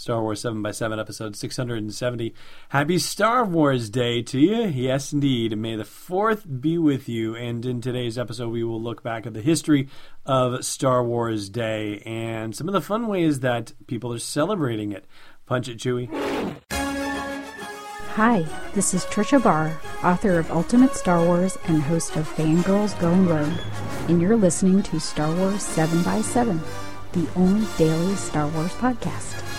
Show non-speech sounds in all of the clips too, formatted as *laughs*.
Star Wars 7x7, episode 670. Happy Star Wars Day to you. Yes, indeed. May the 4th be with you. And in today's episode, we will look back at the history of Star Wars Day and some of the fun ways that people are celebrating it. Punch it, Chewie. Hi, this is Tricia Barr, author of Ultimate Star Wars and host of Fangirls Going Rogue. And you're listening to Star Wars 7x7, the only daily Star Wars podcast.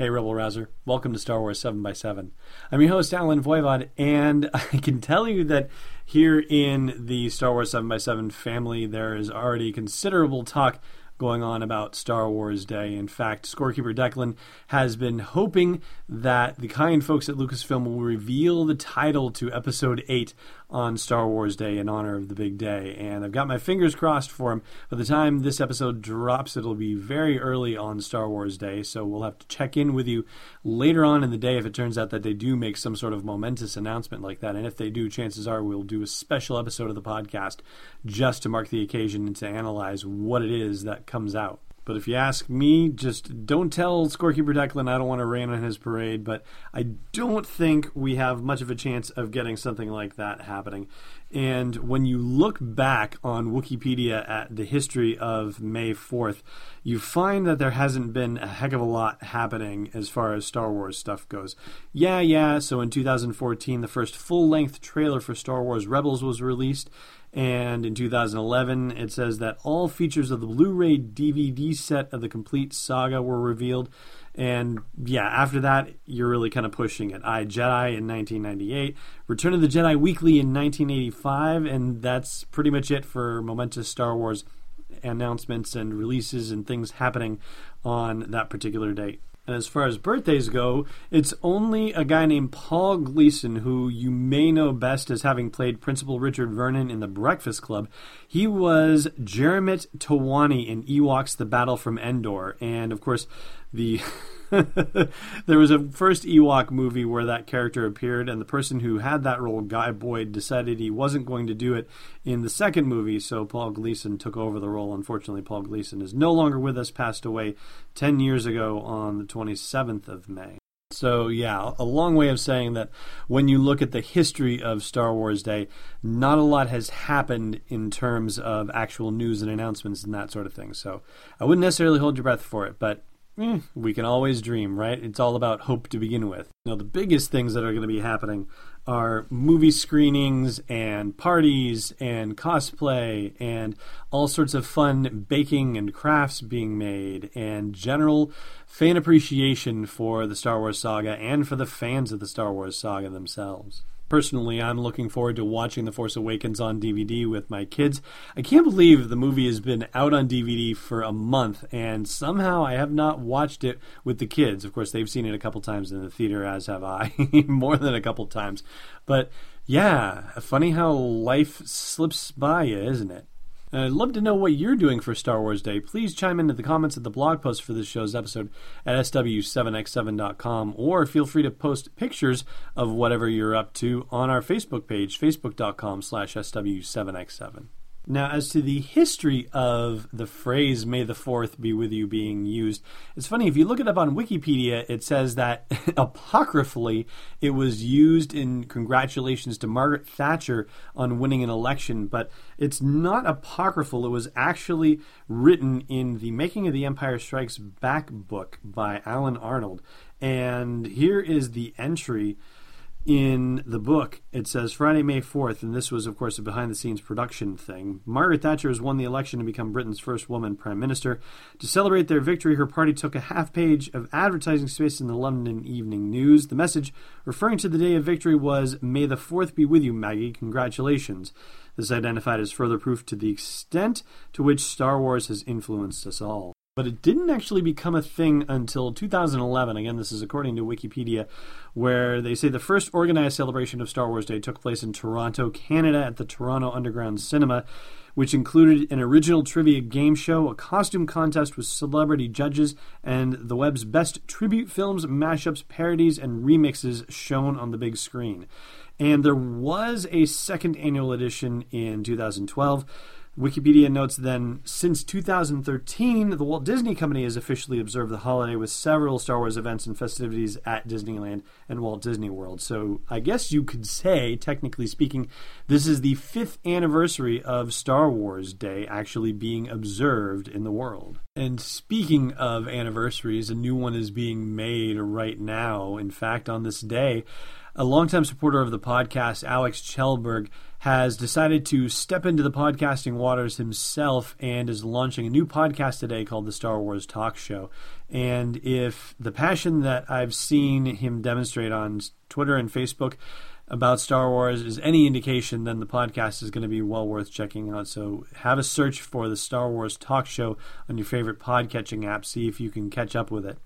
Hey, Rebel Rouser. Welcome to Star Wars 7x7. I'm your host, Allen Voivod, and *laughs* I can tell you that here in the Star Wars 7x7 family, there is already considerable talk going on about Star Wars Day. In fact, scorekeeper Declan has been hoping that the kind folks at Lucasfilm will reveal the title to Episode 8 on Star Wars Day in honor of the big day. And I've got my fingers crossed for him. By the time this episode drops, it'll be very early on Star Wars Day. So we'll have to check in with you later on in the day if it turns out that they do make some sort of momentous announcement like that. And if they do, chances are we'll do a special episode of the podcast just to mark the occasion and to analyze what it is that comes out. But if you ask me, just don't tell scorekeeper Declan I don't want to rain on his parade. But I don't think we have much of a chance of getting something like that happening. And when you look back on Wikipedia at the history of May 4th, you find that there hasn't been a heck of a lot happening as far as Star Wars stuff goes. Yeah, yeah, so in 2014, the first full length trailer for Star Wars Rebels was released. And in 2011, it says that all features of the Blu ray DVD set of the complete saga were revealed. And yeah, after that, you're really kind of pushing it. I Jedi in 1998, Return of the Jedi Weekly in 1985, and that's pretty much it for momentous Star Wars announcements and releases and things happening on that particular date. And as far as birthdays go, it's only a guy named Paul Gleason, who you may know best as having played Principal Richard Vernon in The Breakfast Club. He was Jeremitt Towani in Ewoks The Battle from Endor. And of course, the. *laughs* *laughs* there was a first Ewok movie where that character appeared, and the person who had that role, Guy Boyd, decided he wasn't going to do it in the second movie, so Paul Gleason took over the role. Unfortunately, Paul Gleason is no longer with us, passed away 10 years ago on the 27th of May. So, yeah, a long way of saying that when you look at the history of Star Wars Day, not a lot has happened in terms of actual news and announcements and that sort of thing. So, I wouldn't necessarily hold your breath for it, but eh, we can always dream, right? It's all about hope to begin with. Now, the biggest things that are going to be happening are movie screenings and parties and cosplay and all sorts of fun baking and crafts being made and general fan appreciation for the Star Wars saga and for the fans of the Star Wars saga themselves. Personally, I'm looking forward to watching The Force Awakens on DVD with my kids. I can't believe the movie has been out on DVD for a month, and somehow I have not watched it with the kids. Of course, they've seen it a couple times in the theater, as have I, *laughs* more than a couple times. But yeah, funny how life slips by you, isn't it? I'd love to know what you're doing for Star Wars Day. Please chime into the comments of the blog post for this show's episode at sw7x7.com or feel free to post pictures of whatever you're up to on our Facebook page, facebook.com slash sw7x7. Now, as to the history of the phrase May the 4th be with you being used, it's funny, if you look it up on Wikipedia, it says that *laughs* apocryphally it was used in congratulations to Margaret Thatcher on winning an election, but it's not apocryphal. It was actually written in the Making of the Empire Strikes Back book by Alan Arnold. And here is the entry in the book, it says Friday, May 4th, and this was, of course, a behind the scenes production thing. Margaret Thatcher has won the election to become Britain's first woman prime minister. To celebrate their victory, her party took a half page of advertising space in the London Evening News. The message referring to the day of victory was May the 4th be with you, Maggie. Congratulations. This identified as further proof to the extent to which Star Wars has influenced us all but it didn't actually become a thing until 2011. Again, this is according to Wikipedia, where they say the first organized celebration of Star Wars Day took place in Toronto, Canada, at the Toronto Underground Cinema, which included an original trivia game show, a costume contest with celebrity judges, and the web's best tribute films, mashups, parodies, and remixes shown on the big screen. And there was a second annual edition in 2012 Wikipedia notes then, since 2013, the Walt Disney Company has officially observed the holiday with several Star Wars events and festivities at Disneyland and Walt Disney World. So I guess you could say, technically speaking, this is the fifth anniversary of Star Wars Day actually being observed in the world. And speaking of anniversaries, a new one is being made right now. In fact, on this day, a longtime supporter of the podcast, Alex Kjellberg, has decided to step into the podcasting waters himself and is launching a new podcast today called the Star Wars Talk Show. And if the passion that I've seen him demonstrate on Twitter and Facebook about Star Wars is any indication, then the podcast is going to be well worth checking out. So have a search for the Star Wars Talk Show on your favorite podcatching app. See if you can catch up with it.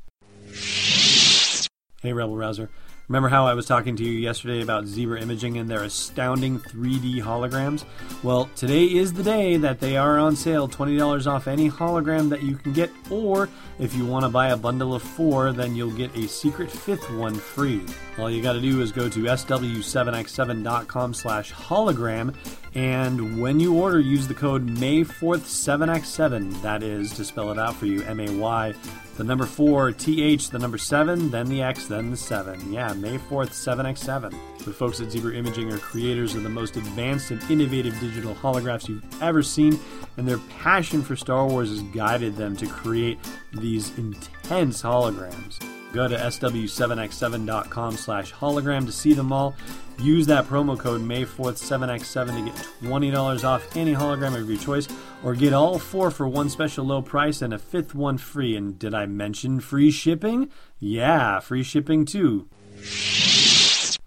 Hey, Rebel Rouser. Remember how I was talking to you yesterday about Zebra Imaging and their astounding 3D holograms? Well, today is the day that they are on sale $20 off any hologram that you can get, or if you want to buy a bundle of four, then you'll get a secret fifth one free. All you got to do is go to sw7x7.com slash hologram, and when you order, use the code May4th7x7. That is, to spell it out for you, M A Y the number 4, T H, the number 7, then the X, then the 7. Yeah, May 4th, 7x7. The folks at Zebra Imaging are creators of the most advanced and innovative digital holographs you've ever seen, and their passion for Star Wars has guided them to create these intense holograms. Go to sw7x7.com slash hologram to see them all. Use that promo code May4th7x7 to get $20 off any hologram of your choice, or get all four for one special low price and a fifth one free. And did I mention free shipping? Yeah, free shipping too.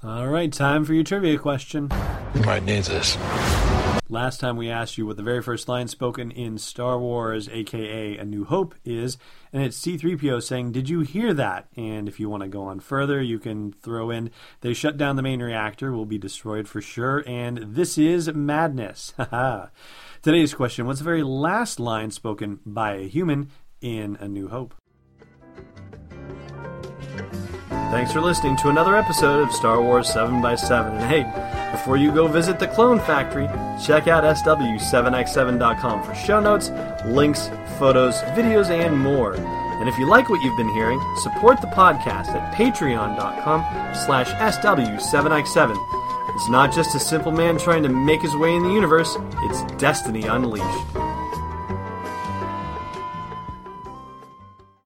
All right, time for your trivia question. You might need this. Last time we asked you what the very first line spoken in Star Wars, aka A New Hope, is, and it's C3PO saying, Did you hear that? And if you want to go on further, you can throw in, They shut down the main reactor, will be destroyed for sure, and this is madness. *laughs* Today's question What's the very last line spoken by a human in A New Hope? Thanks for listening to another episode of Star Wars 7x7. And hey, before you go visit the Clone Factory, check out SW7x7.com for show notes, links, photos, videos, and more. And if you like what you've been hearing, support the podcast at patreon.com slash SW7x7. It's not just a simple man trying to make his way in the universe, it's destiny unleashed.